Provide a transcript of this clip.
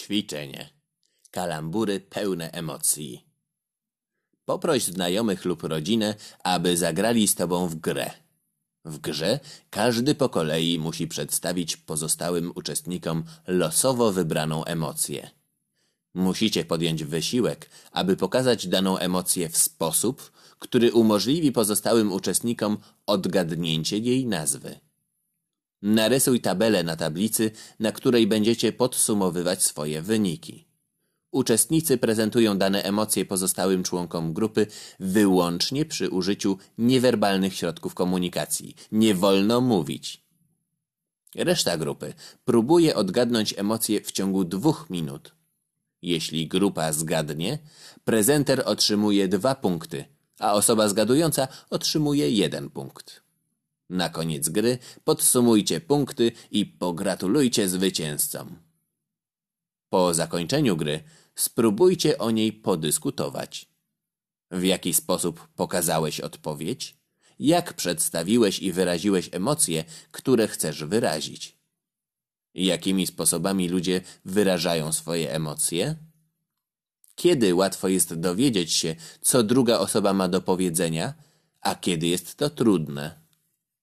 Ćwiczenie. Kalambury pełne emocji. Poproś znajomych lub rodzinę, aby zagrali z tobą w grę. W grze każdy po kolei musi przedstawić pozostałym uczestnikom losowo wybraną emocję. Musicie podjąć wysiłek, aby pokazać daną emocję w sposób, który umożliwi pozostałym uczestnikom odgadnięcie jej nazwy. Narysuj tabelę na tablicy, na której będziecie podsumowywać swoje wyniki. Uczestnicy prezentują dane emocje pozostałym członkom grupy wyłącznie przy użyciu niewerbalnych środków komunikacji. Nie wolno mówić. Reszta grupy próbuje odgadnąć emocje w ciągu dwóch minut. Jeśli grupa zgadnie, prezenter otrzymuje dwa punkty, a osoba zgadująca otrzymuje jeden punkt. Na koniec gry podsumujcie punkty i pogratulujcie zwycięzcom. Po zakończeniu gry spróbujcie o niej podyskutować. W jaki sposób pokazałeś odpowiedź? Jak przedstawiłeś i wyraziłeś emocje, które chcesz wyrazić? Jakimi sposobami ludzie wyrażają swoje emocje? Kiedy łatwo jest dowiedzieć się, co druga osoba ma do powiedzenia, a kiedy jest to trudne?